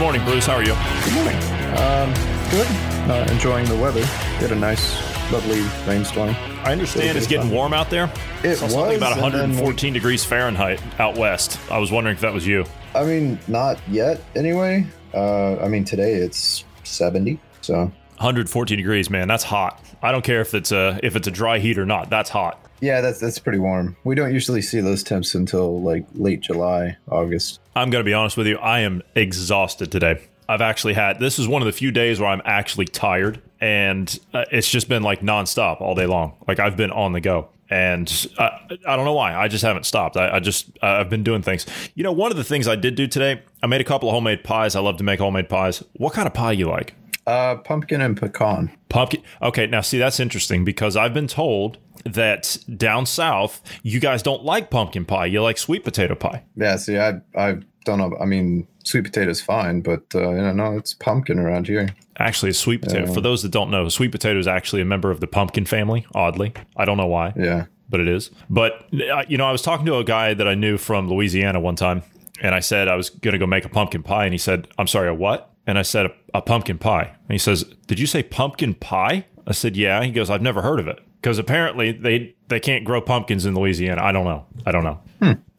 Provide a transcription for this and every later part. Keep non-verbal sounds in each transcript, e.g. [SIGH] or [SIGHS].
Good morning, Bruce. How are you? Good morning. Um, good. Uh, enjoying the weather. Did a nice, lovely rainstorm. I understand it's getting warm out there. It Saw something was, about and then 114 degrees Fahrenheit out west. I was wondering if that was you. I mean, not yet. Anyway. Uh, I mean, today it's seventy. So 114 degrees, man. That's hot. I don't care if it's a if it's a dry heat or not. That's hot. Yeah, that's that's pretty warm. We don't usually see those temps until like late July, August. I'm to be honest with you. I am exhausted today. I've actually had this is one of the few days where I'm actually tired, and uh, it's just been like nonstop all day long. Like I've been on the go, and uh, I don't know why. I just haven't stopped. I, I just uh, I've been doing things. You know, one of the things I did do today, I made a couple of homemade pies. I love to make homemade pies. What kind of pie you like? Uh, pumpkin and pecan. Pumpkin. Okay, now see that's interesting because I've been told that down south you guys don't like pumpkin pie. You like sweet potato pie. Yeah. See, I I don't know. I mean, sweet potato is fine, but uh, you know, no, it's pumpkin around here. Actually, a sweet potato. For those that don't know, sweet potato is actually a member of the pumpkin family. Oddly, I don't know why, Yeah. but it is. But uh, you know, I was talking to a guy that I knew from Louisiana one time, and I said I was going to go make a pumpkin pie, and he said, "I'm sorry, a what?" And I said, "A, a pumpkin pie." And he says, "Did you say pumpkin pie?" I said, "Yeah." He goes, "I've never heard of it." Because apparently they they can't grow pumpkins in Louisiana. I don't know. I don't know.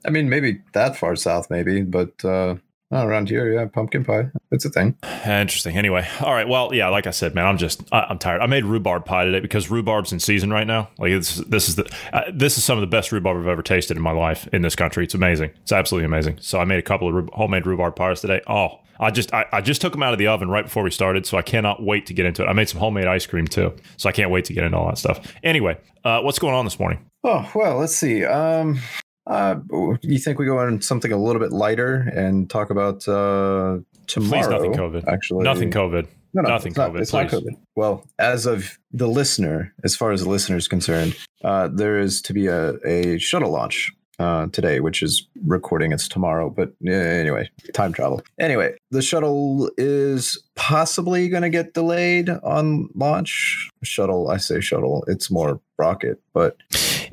I mean, maybe that far south, maybe, but uh, around here, yeah, pumpkin pie. It's a thing. Interesting. Anyway, all right. Well, yeah, like I said, man, I'm just I, I'm tired. I made rhubarb pie today because rhubarb's in season right now. Like this, this is the uh, this is some of the best rhubarb I've ever tasted in my life in this country. It's amazing. It's absolutely amazing. So I made a couple of rhub- homemade rhubarb pies today. Oh, I just I, I just took them out of the oven right before we started, so I cannot wait to get into it. I made some homemade ice cream too, so I can't wait to get into all that stuff. Anyway, uh, what's going on this morning? Oh well, let's see. Um, uh, you think we go on something a little bit lighter and talk about uh, tomorrow? Please, nothing COVID. Actually, Nothing COVID. No, no, nothing it's not, COVID, It's not. COVID. Well, as of the listener, as far as the listener is concerned, uh, there is to be a, a shuttle launch uh, today, which is recording. It's tomorrow, but yeah, anyway, time travel. Anyway, the shuttle is possibly going to get delayed on launch. Shuttle, I say shuttle. It's more rocket, but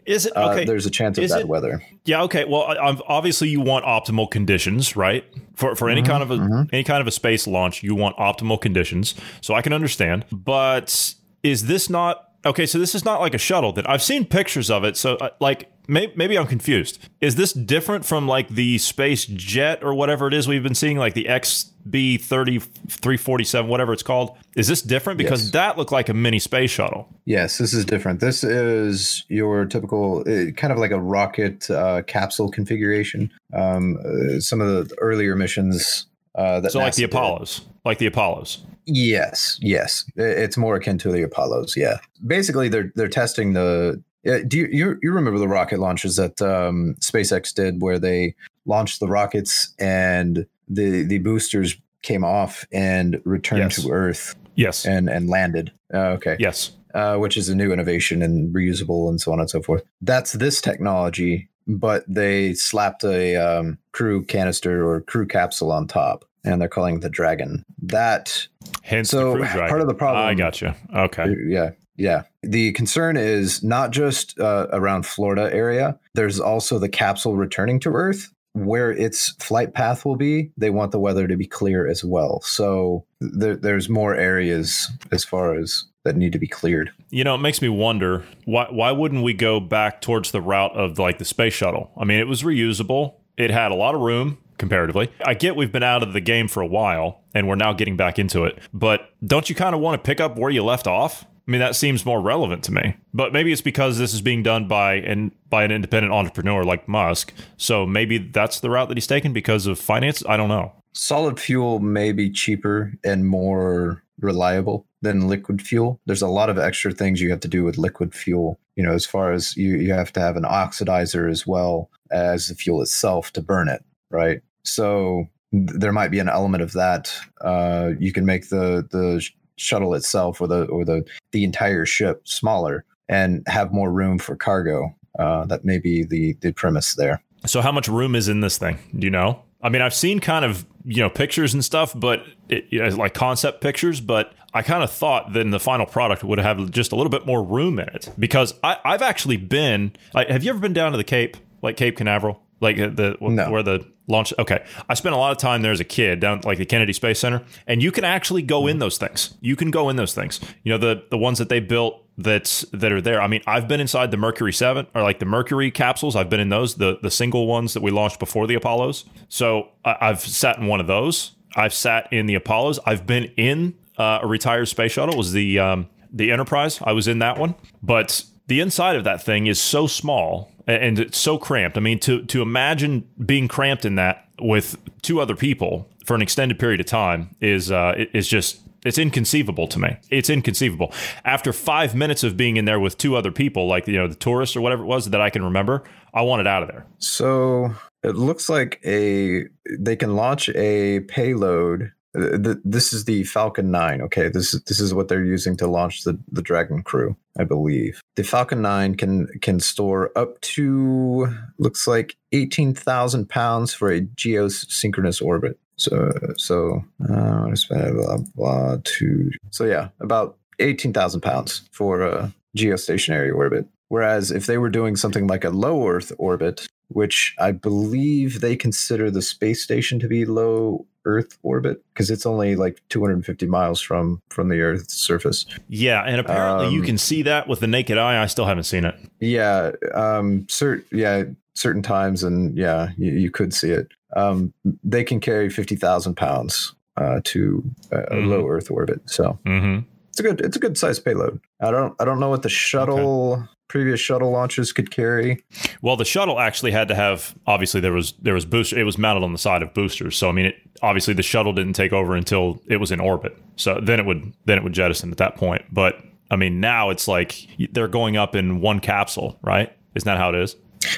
Is it uh, okay? there's a chance of Is bad it- weather. Yeah. Okay. Well, obviously you want optimal conditions, right? For for any Mhm, kind of a mhm. any kind of a space launch, you want optimal conditions. So I can understand. But is this not okay? So this is not like a shuttle. That I've seen pictures of it. So uh, like maybe, maybe I'm confused. Is this different from like the space jet or whatever it is we've been seeing, like the XB thirty three forty seven, whatever it's called? Is this different because Yes. that looked like a mini space shuttle? Yes, this is different. This is your typical, uh, kind of like a rocket uh, capsule configuration. Um, uh, some of the earlier missions uh, that So like NASA the did. Apollos, like the Apollos. Yes, yes, it's more akin to the Apollos. Yeah, basically they're they're testing the. Uh, do you, you you remember the rocket launches that um, SpaceX did, where they launched the rockets and the the boosters came off and returned Yes. to Earth Yes. and and landed? Uh, okay, yes. uh, which is a new innovation and reusable and so on and so forth. That's this technology, but they slapped a um, crew canister or crew capsule on top, and they're calling it the Dragon. That, Hence So, the crew dragon. part of the problem- I got gotcha. Okay. yeah, yeah. The concern is not just uh, around Florida area. There's also the capsule returning to Earth. Where its flight path will be, they want the weather to be clear as well. So there, there's more areas as far as that need to be cleared. You know, it makes me wonder why why wouldn't we go back towards the route of like the space shuttle? I mean, it was reusable. It had a lot of room comparatively. I get we've been out of the game for a while and we're now getting back into it. But don't you kind of want to pick up where you left off? I mean, that seems more relevant to me. But maybe it's because this is being done by an by an independent entrepreneur like Musk. So maybe that's the route that he's taken because of finance. I don't know. solid fuel may be cheaper and more reliable than liquid fuel. There's a lot of extra things you have to do with liquid fuel. You know, as far as you, you have to have an oxidizer as well as the fuel itself to burn it, right? So there might be an element of that. Uh, you can make the the shuttle itself or the or the the entire ship smaller and have more room for cargo. Uh, that may be the the premise there. So, how much room is in this thing? Do you know? I mean, I've seen kind of you know pictures and stuff, but it, you know, like concept pictures. But I kind of thought then the final product would have just a little bit more room in it because I, I've actually been. Like, have you ever been down to the Cape, like Cape Canaveral, like uh, the No. where the launch? Okay, I spent a lot of time there as a kid down like the Kennedy Space Center, and you can actually go in those things. You can go in those things. You know the the ones that they built that's that are there. I mean, I've been inside the Mercury Seven or like the Mercury capsules. I've been in those, the the single ones that we launched before the Apollos. So I, I've sat in one of those. I've sat in the Apollos. I've been in uh, a retired space shuttle. It was the um, the Enterprise. I was in that one, but the inside of that thing is so small and it's so cramped. I mean, to to imagine being cramped in that with two other people for an extended period of time is uh, is just it's inconceivable to me. It's inconceivable. After five minutes of being in there with two other people, like you know the tourists or whatever it was that I can remember, I wanted out of there. So it looks like a they can launch a payload. Uh, th- This is the Falcon 9. Okay, this is this is what they're using to launch the, the Dragon crew, I believe. The Falcon 9 can can store up to looks like 18,000 pounds for a geosynchronous orbit. So so uh, blah blah to so yeah, about 18,000 pounds for a geostationary orbit. Whereas if they were doing something like a low Earth orbit, which I believe they consider the space station to be low Earth orbit because it's only like 250 miles from from the Earth's surface. Yeah, and apparently you Um, can see that with the naked eye. I still haven't seen it. Yeah, um, cert, yeah, certain times, and yeah, you, you could see it. Um, they can carry 50,000 pounds uh, to a, a Mhm. low Earth orbit, so Mm-hmm. it's a good it's a good sized payload. I don't I don't know what the shuttle previous shuttle launches could carry. Well, the shuttle actually had to have obviously there was there was booster. It was mounted on the side of boosters, so I mean, it, obviously the shuttle didn't take over until it was in orbit. So then it would then it would jettison at that point. But I mean, now it's like they're going up in one capsule, right? Isn't that how it is?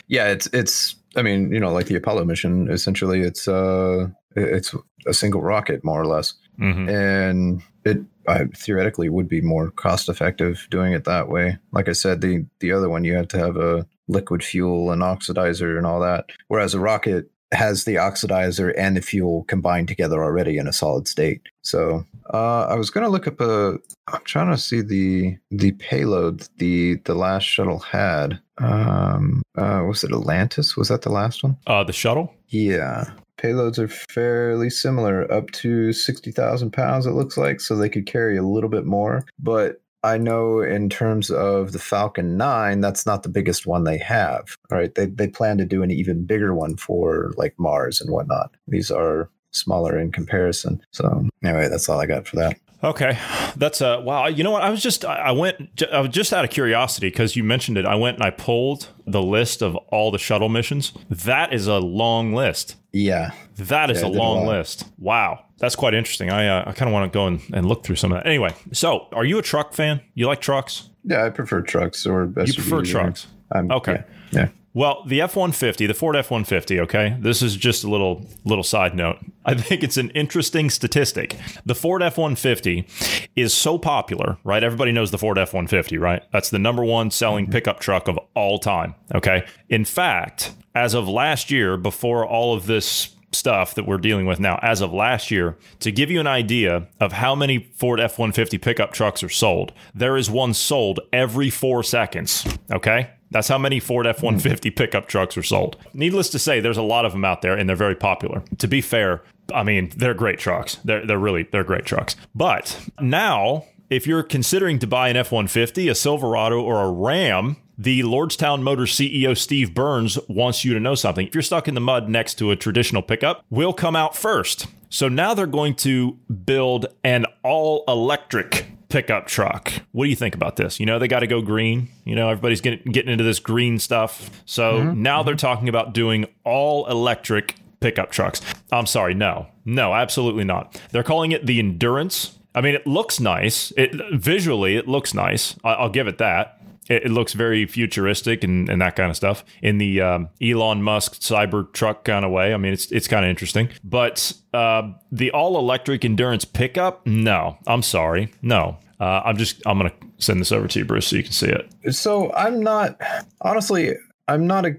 Yeah, it's it's. I mean, you know, like the Apollo mission. Essentially, it's uh, it's a single rocket, more or less, Mm-hmm. and it uh, theoretically would be more cost effective doing it that way. Like I said, the the other one you had to have a liquid fuel and oxidizer and all that, whereas a rocket has the oxidizer and the fuel combined together already in a solid state. So uh, I was going to look up a. I'm trying to see the the payload the the last shuttle had. Um, uh, was it Atlantis? Was that the last one? Uh, the shuttle. Yeah. Payloads are fairly similar, up to 60,000 pounds, it looks like. So they could carry a little bit more. But I know in terms of the Falcon 9, that's not the biggest one they have. Right. They, they plan to do an even bigger one for like Mars and whatnot. These are smaller in comparison. So anyway, that's all I got for that. Okay, that's uh wow. You know what? I was just I went I was just out of curiosity because you mentioned it. I went and I pulled the list of all the shuttle missions. That is a long list. Yeah. That is Yeah, a a long lot. list. Wow, that's quite interesting. I uh, I kind of want to go and, and look through some of that. Anyway, so are you a truck fan? You like trucks? Yeah, I prefer trucks or SUVs. You prefer trucks? I'm, Okay. Yeah. yeah. Well, the F one fifty, the Ford F one fifty. Okay, this is just a little little side note. I think it's an interesting statistic. The Ford F one fifty is so popular, right? Everybody knows the Ford F one fifty, right? That's the number one selling pickup truck of all time. Okay, in fact, as of last year, before all of this stuff that we're dealing with now, as of last year, to give you an idea of how many Ford F 150 pickup trucks are sold, there is one sold every four seconds. Okay? That's how many Ford F 150 pickup trucks are sold. Needless to say, there's a lot of them out there and they're very popular. To be fair, I mean, they're great trucks. They're, they're really, they're great trucks. But now, if you're considering to buy an F 150, a Silverado, or a Ram, the Lordstown Motors CEO Steve Burns wants you to know something. If you're stuck in the mud next to a traditional pickup, we'll come out first. So now they're going to build an all electric pickup truck. What do you think about this? You know, they got to go green. You know, everybody's getting, getting into this green stuff. So mm-hmm. now they're mm-hmm. talking about doing all electric pickup trucks. I'm sorry, no, no, absolutely not. They're calling it the Endurance. I mean, it looks nice. It visually, it looks nice. I, I'll give it that. It, it looks very futuristic and, and that kind of stuff in the um, Elon Musk cyber truck kind of way. I mean, it's it's kind of interesting. But uh, the all electric endurance pickup, no, I'm sorry, no. Uh, I'm just I'm gonna send this over to you, Bruce, so you can see it. So I'm not honestly. I'm not a.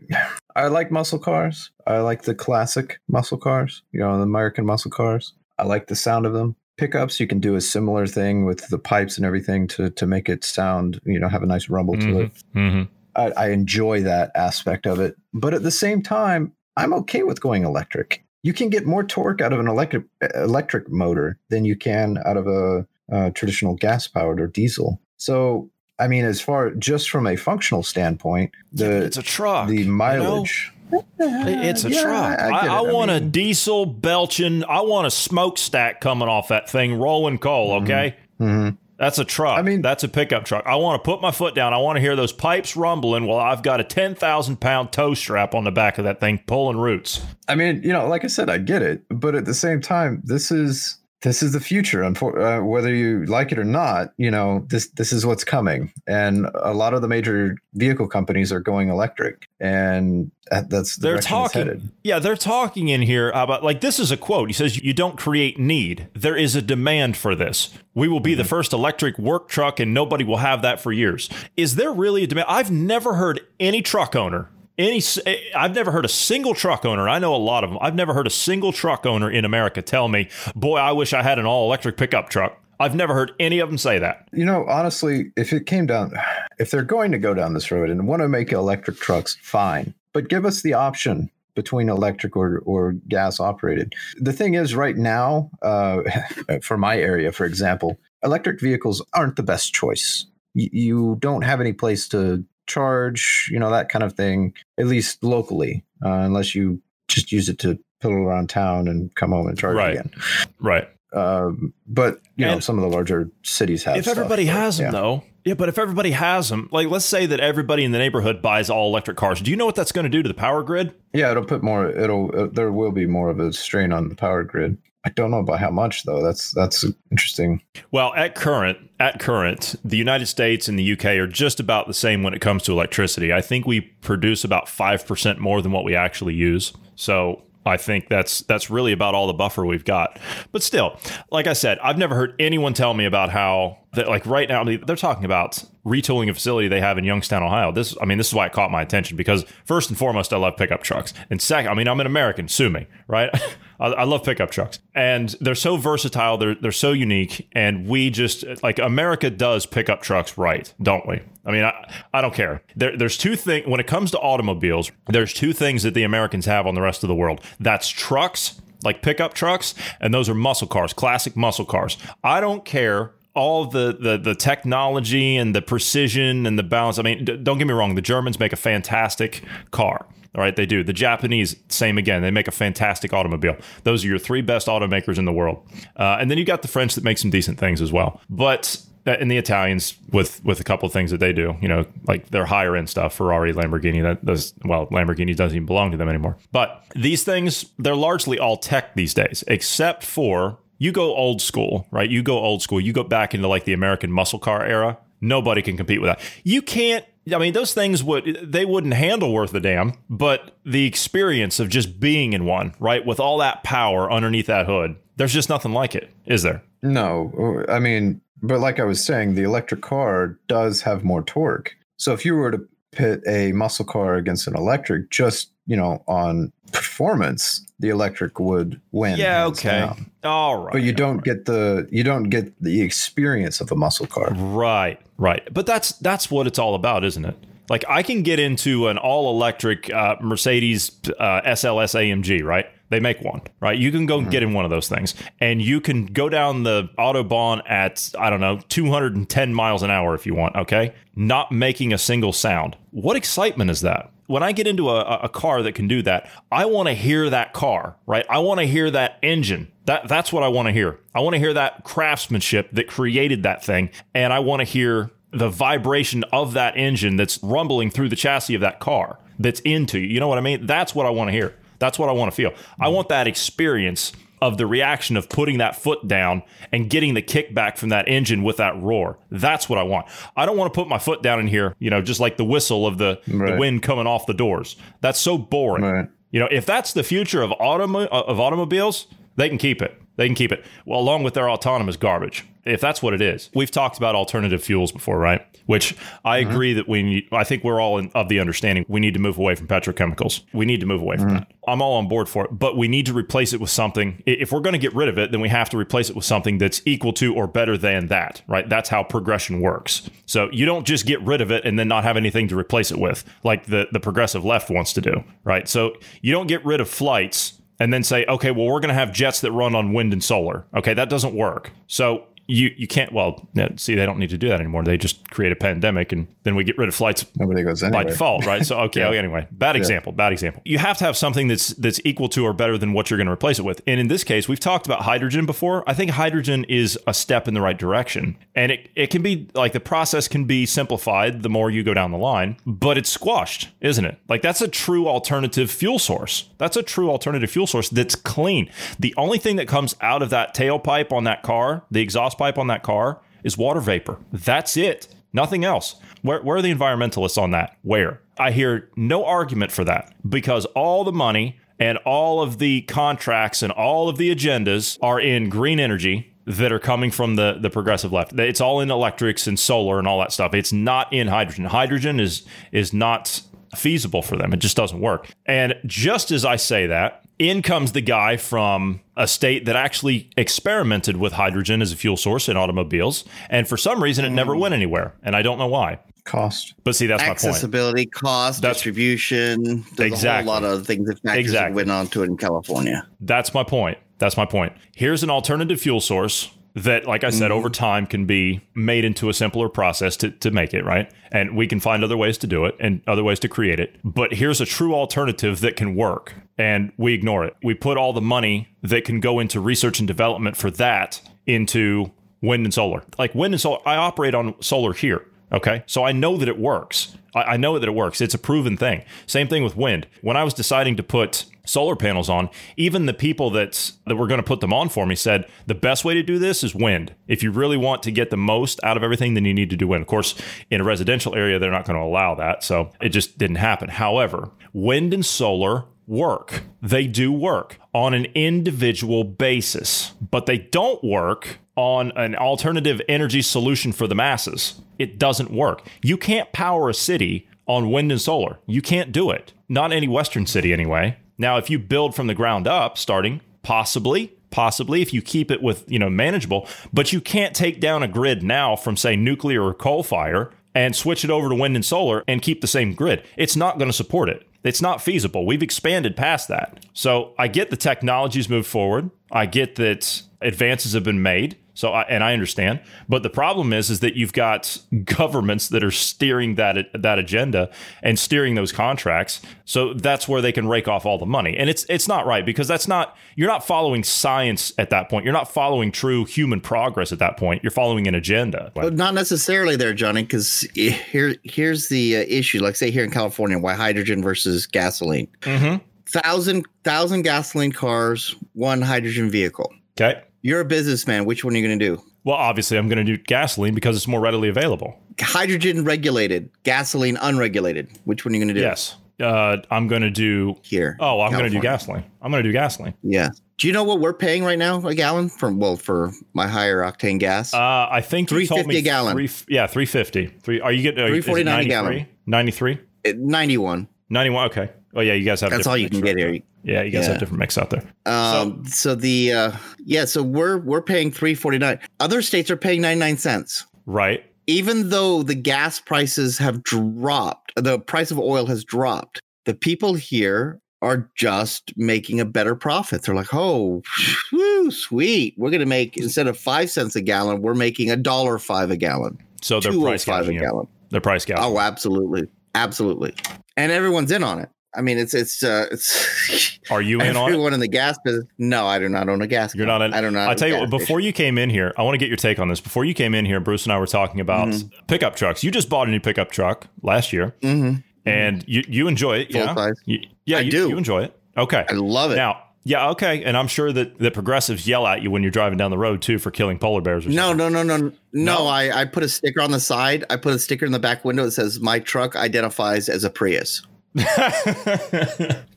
I like muscle cars. I like the classic muscle cars. You know, the American muscle cars. I like the sound of them. Pickups, you can do a similar thing with the pipes and everything to to make it sound. You know, have a nice rumble to it. Mm-hmm. I, I enjoy that aspect of it. But at the same time, I'm okay with going electric. You can get more torque out of an electric electric motor than you can out of a, uh traditional gas powered or diesel. So, I mean, as far just from a functional standpoint, the it's a truck. the you know? Mileage. It's a Yeah, truck. I- I I. I, I want a diesel belching. I want a smokestack coming off that thing, rolling coal. Okay, Mhm. that's a truck. I mean- that's a pickup truck. I want to put my foot down. I want to hear those pipes rumbling while I've got a ten thousand pound tow strap on the back of that thing pulling roots. I mean, you know, like I said, I get it, but at the same time, this is this is the future. Uh, whether you like it or not, you know, this this is what's coming, and a lot of the major vehicle companies are going electric, and that's the They're talking. headed. Yeah, they're talking in here about like this is a quote. He says, "You don't create need. There is a demand for this. We will be the first electric work truck, and nobody will have that for years." Is there really a demand? I've never heard any truck owner. Any, eh, I've never heard a single truck owner. I know a lot of them. I've never heard a single truck owner in America tell me, "Boy, I wish I had an all-electric pickup truck." I've never heard any of them say that. You know, honestly, if it came down, [SIGHS] if they're going to go down this road and want to make electric trucks, fine, but give us the option between electric or, or gas operated. The thing is, right now, uh, [LAUGHS] for my area, for example, electric vehicles aren't the best choice. You don't have any place to charge, you know, that kind of thing, at least locally, uh, unless you just use it to piddle around town and come home and charge Right. again. Right. Um, but you know, some of the larger cities have. if stuff, everybody but, has them yeah. though yeah but if everybody has them like let's say that everybody in the neighborhood buys all electric cars do you know what that's going to do to the power grid Yeah, it'll put more. It'll. Uh, there will be more of a strain on the power grid. I don't know about how much though. That's that's interesting. well at current at current the united states and the uk are just about the same when it comes to electricity i think we produce about 5% more than what we actually use so I think that's that's really about all the buffer we've got. But still, like I said, I've never heard anyone tell me about how that like right now I mean, they're talking about retooling a facility they have in Youngstown, Ohio. This I mean, this is why it caught my attention because first and foremost, I love pickup trucks. And second, I mean, I'm an American, sue me, right? [LAUGHS] I, I love pickup trucks. And they're so versatile, they're they're so unique, and we just like America does pickup trucks right, don't we? I mean, I, I don't care. There, there's two things when it comes to automobiles. There's two things that the Americans have on the rest of the world. That's trucks, like pickup trucks, and those are muscle cars, classic muscle cars. I don't care all the, the the technology and the precision and the balance. I mean, d- don't get me wrong. The Germans make a fantastic car. All right, they do. The Japanese, same again. They make a fantastic automobile. Those are your three best automakers in the world. Uh, and then you got the French that make some decent things as well. But uh, and the Italians with with a couple of things that they do, you know, like their higher end stuff, Ferrari, Lamborghini. That does well. Lamborghini doesn't even belong to them anymore. But these things, they're largely all tech these days, except for you go old school, right? You go old school. You go back into like the American muscle car era. Nobody can compete with that. You can't. I mean, those things would they wouldn't handle worth a damn, but the experience of just being in one, right, with all that power underneath that hood, there's just nothing like it, is there? No, I mean, but like I was saying, the electric car does have more torque. So if you were to pit a muscle car against an electric, just you know, on performance, the electric would win. Yeah, okay. down. All right. But you don't get the you don't get the experience of a muscle car. Right, right. But that's that's what it's all about, isn't it? Like I can get into an all electric uh, Mercedes uh, SLS AMG, right? They make one, right? You can go and get in one of those things, and you can go down the autobahn at I don't know 210 miles an hour if you want. Okay, not making a single sound. What excitement is that? When I get into a, a car that can do that, I want to hear that car, right? I want to hear that engine. That that's what I want to hear. I want to hear that craftsmanship that created that thing, and I want to hear the vibration of that engine that's rumbling through the chassis of that car that's into you. You know what I mean? That's what I want to hear. That's what I want to feel. I want that experience of the reaction of putting that foot down and getting the kickback from that engine with that roar. That's what I want. I don't want to put my foot down in here, you know, just like the whistle of the, Right. the wind coming off the doors. That's so boring. Right. You know, if that's the future of automo- uh, of automobiles, they can keep it. They can keep it. Well, along with their autonomous garbage. If that's what it is. We've talked about alternative fuels before, right? Which I mm-hmm. agree that we need, I think we're all in, of the understanding we need to move away from petrochemicals. We need to move away from mm-hmm. that. I'm all on board for it, but we need to replace it with something. If we're going to get rid of it, then we have to replace it with something that's equal to or better than that, right? That's how progression works. So you don't just get rid of it and then not have anything to replace it with, like the, the progressive left wants to do, right? So you don't get rid of flights and then say, okay, well, we're going to have jets that run on wind and solar. Okay, that doesn't work. So you you can't. Well, see, they don't need to do that anymore. They just create a pandemic, and then we get rid of flights Nobody goes by default, right? So [LAUGHS] okay, okay, anyway, bad example, bad example. You have to have something that's that's equal to or better than what you're going to replace it with. And in this case, we've talked about hydrogen before. I think hydrogen is a step in the right direction, and it it can be like the process can be simplified the more you go down the line, but it's squashed, isn't it? Like that's a true alternative fuel source. That's a true alternative fuel source that's clean. The only thing that comes out of that tailpipe on that car, the exhaust pipe on that car, is water vapor. That's it. Nothing else. Where, where are the environmentalists on that? Where? I hear no argument for that because all the money and all of the contracts and all of the agendas are in green energy that are coming from the, the progressive left. It's all in electrics and solar and all that stuff. It's not in hydrogen. Hydrogen is is not feasible for them. It just doesn't work. And just as I say that, in comes the guy from a state that actually experimented with hydrogen as a fuel source in automobiles. And for some reason, it never hmm. went anywhere. And I don't know why. Cost. But see, that's my point. Accessibility, cost, That's- distribution. There's Exactly. a whole lot of things that factors Exactly. went on to it in California. That's my point. That's my point. Here's an alternative fuel source that, like I said, mm-hmm. over time can be made into a simpler process to, to make it, right? And we can find other ways to do it and other ways to create it. But here's a true alternative that can work. And we ignore it. We put all the money that can go into research and development for that into wind and solar. Like wind and solar, I operate on solar here. Okay. So I know that it works. I, I know that it works. It's a proven thing. Same thing with wind. When I was deciding to put solar panels on, even the people that that were going to put them on for me said the best way to do this is wind. If you really want to get the most out of everything, then you need to do wind. Of course, in a residential area, they're not going to allow that. So it just didn't happen. However, wind and solar work. They do work on an individual basis, but they don't work on an alternative energy solution for the masses. It doesn't work. You can't power a city on wind and solar. You can't do it. Not any Western city, anyway. Now, if you build from the ground up, starting, possibly, possibly if you keep it with, you know, manageable, but you can't take down a grid now from, say, nuclear or coal fire and switch it over to wind and solar and keep the same grid. It's not going to support it. It's not feasible. We've expanded past that. So I get the technologies moved forward. I get that advances have been made. So I, and I understand, but the problem is is that you've got governments that are steering that that agenda and steering those contracts. So that's where they can rake off all the money. And it's it's not right because that's not you're not following science at that point. You're not following true human progress at that point. You're following an agenda. But not necessarily there, Johnny, because here here's the uh, issue. Like say here in California, why hydrogen versus gasoline? Mm-hmm. Thousand thousand gasoline cars, one hydrogen vehicle. Okay. You're a businessman. Which one are you going to do? Well, obviously, I'm going to do gasoline because it's more readily available. Hydrogen regulated, gasoline unregulated. Which one are you going to do? Yes. Uh, I'm going to do. Here. Oh, I'm going to do gasoline. I'm going to do gasoline. Yeah. Do you know what we're paying right now a gallon for? Well, for my higher octane gas, Uh, I think 350 a gallon. Three, yeah, 350. Three, are you getting 349 a gallon. 93? ninety-one. 91. Okay. Oh, yeah. You guys have That's all you can get here. Yeah. You guys Yeah. have different mix out there. Um, so, the uh, yeah, so we're we're paying three forty-nine. Other states are paying ninety-nine cents. Right. Even though the gas prices have dropped, the price of oil has dropped. The people here are just making a better profit. They're like, oh, whew, sweet. We're gonna make instead of five cents a gallon, we're making a dollar five a gallon. So they're oh price five a you. gallon. They're price gouging. Oh, absolutely, absolutely, and everyone's in on it. I mean, it's it's uh, it's [LAUGHS] Are you in on everyone in the gas business. No, I do not own a gas. You're not in. I don't know. I tell you what, before you came in here, I want to get your take on this. Before you came in here, Bruce and I were talking about Mm-hmm. pickup trucks. You just bought a new pickup truck last year, hmm and you you enjoy it. Full yeah, size. You- yeah, I you, do. You enjoy it. Okay. I love it. Now, Yeah, okay. And I'm sure that the progressives yell at you when you're driving down the road too for killing polar bears or No, no, no, no, no. No? I, I put a sticker on the side. I put a sticker in the back window that says my truck identifies as a Prius.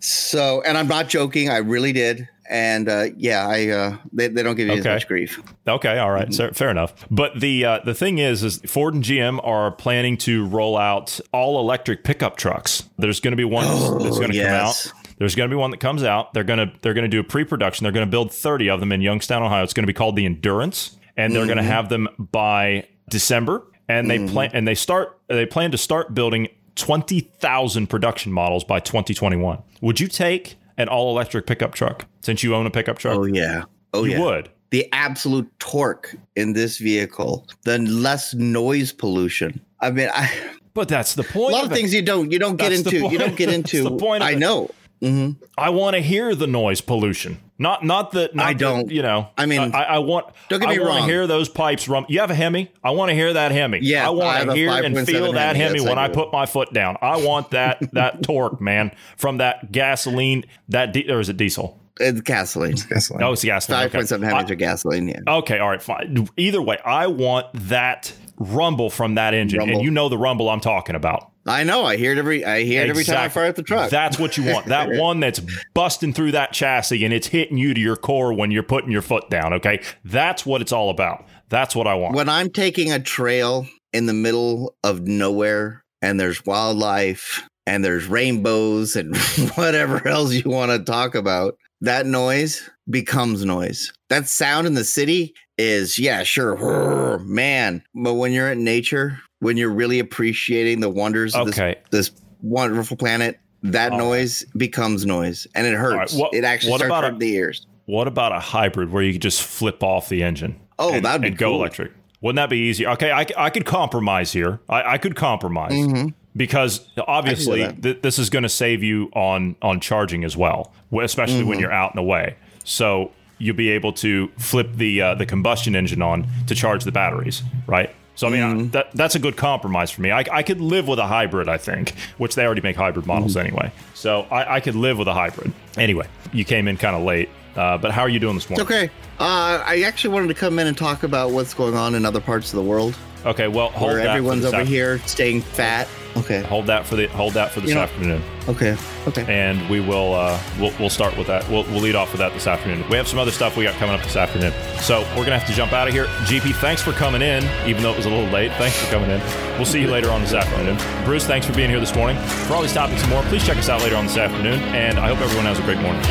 So, and I'm not joking. I really did. And uh, yeah, I uh, they, they don't give you as much grief. Okay, all right, so, fair enough. But the uh, the thing is, is Ford and GM are planning to roll out all electric pickup trucks. There's going to be one that's going to yes. come out. There's going to be one that comes out. They're going to they're going to do a pre-production. They're going to build 30 of them in Youngstown, Ohio. It's going to be called the Endurance, and they're going to have them by December. And they plan and they start they plan to start building 20,000 production models by 2021. Would you take an all electric pickup truck since you own a pickup truck? Oh yeah. Oh you yeah. would. The absolute torque in this vehicle, the less noise pollution. I mean, I, But that's the point. a lot of of things you don't you don't get That's the into. You don't get [LAUGHS] That's into. the point I know. hmm I want to hear the noise pollution. Not not the. Not I don't. you know. I mean, I, I want. don't get me I wrong. to hear those pipes rum. You have a Hemi. I want to hear that Hemi. Yeah, I I want to hear and 5.7 feel that Hemi. Hemi Yes, when I I put my foot down. I want that [LAUGHS] that torque, man, from that gasoline. That di- or is it diesel? It's gasoline. It's Gasoline. Oh, it's gasoline. Five okay. point seven Hemis are gasoline. Yeah. Okay, all right, fine. Either way, I want that rumble from that engine, and you know the rumble I'm talking about. I know. I hear it every. I hear it every time I fire up the truck. That's what you want. That [LAUGHS] one that's busting through that chassis and it's hitting you to your core when you're putting your foot down. Okay. That's what it's all about. That's what I want. when I'm taking a trail in the middle of nowhere and there's wildlife and there's rainbows and [LAUGHS] whatever else you want to talk about, that noise becomes noise. That sound in the city is, yeah, sure, man. But when you're in nature, when you're really appreciating the wonders of Okay. this, this wonderful planet, that All right. noise becomes noise and it hurts. right, what- it actually what starts about a- the ears. What about a hybrid where you could just flip off the engine? Oh, and, that'd be and go electric. Wouldn't that be easier? Okay, I, I could compromise here. I, I could compromise Mhm. because obviously th- this is going to save you on on charging as well, especially Mm-hmm. when you're out and away. So you'll be able to flip the uh, the combustion engine on to charge the batteries, right? So I mean Mm-hmm. That that's a good compromise for me. I, I could live with a hybrid, I think, which they already make hybrid models Mm-hmm. anyway. So I, I could live with a hybrid. Anyway, you came in kind of late, uh, but how are you doing this morning? It's okay. Uh, I actually wanted to come in and talk about what's going on in other parts of the world Okay, well, hold where that everyone's over here staying fat. Okay. Hold that for the hold that for this You know- afternoon, Okay. Okay. and we will uh, we'll, we'll start with that. We'll, we'll lead off with that this afternoon. We have some other stuff we got coming up this afternoon, so we're gonna have to jump out of here. GP, thanks for coming in, even though it was a little late. Thanks for coming in. We'll see you later on this afternoon. Bruce, thanks for being here this morning. For all these topics and more, please check us out later on this afternoon, and I hope everyone has a great morning.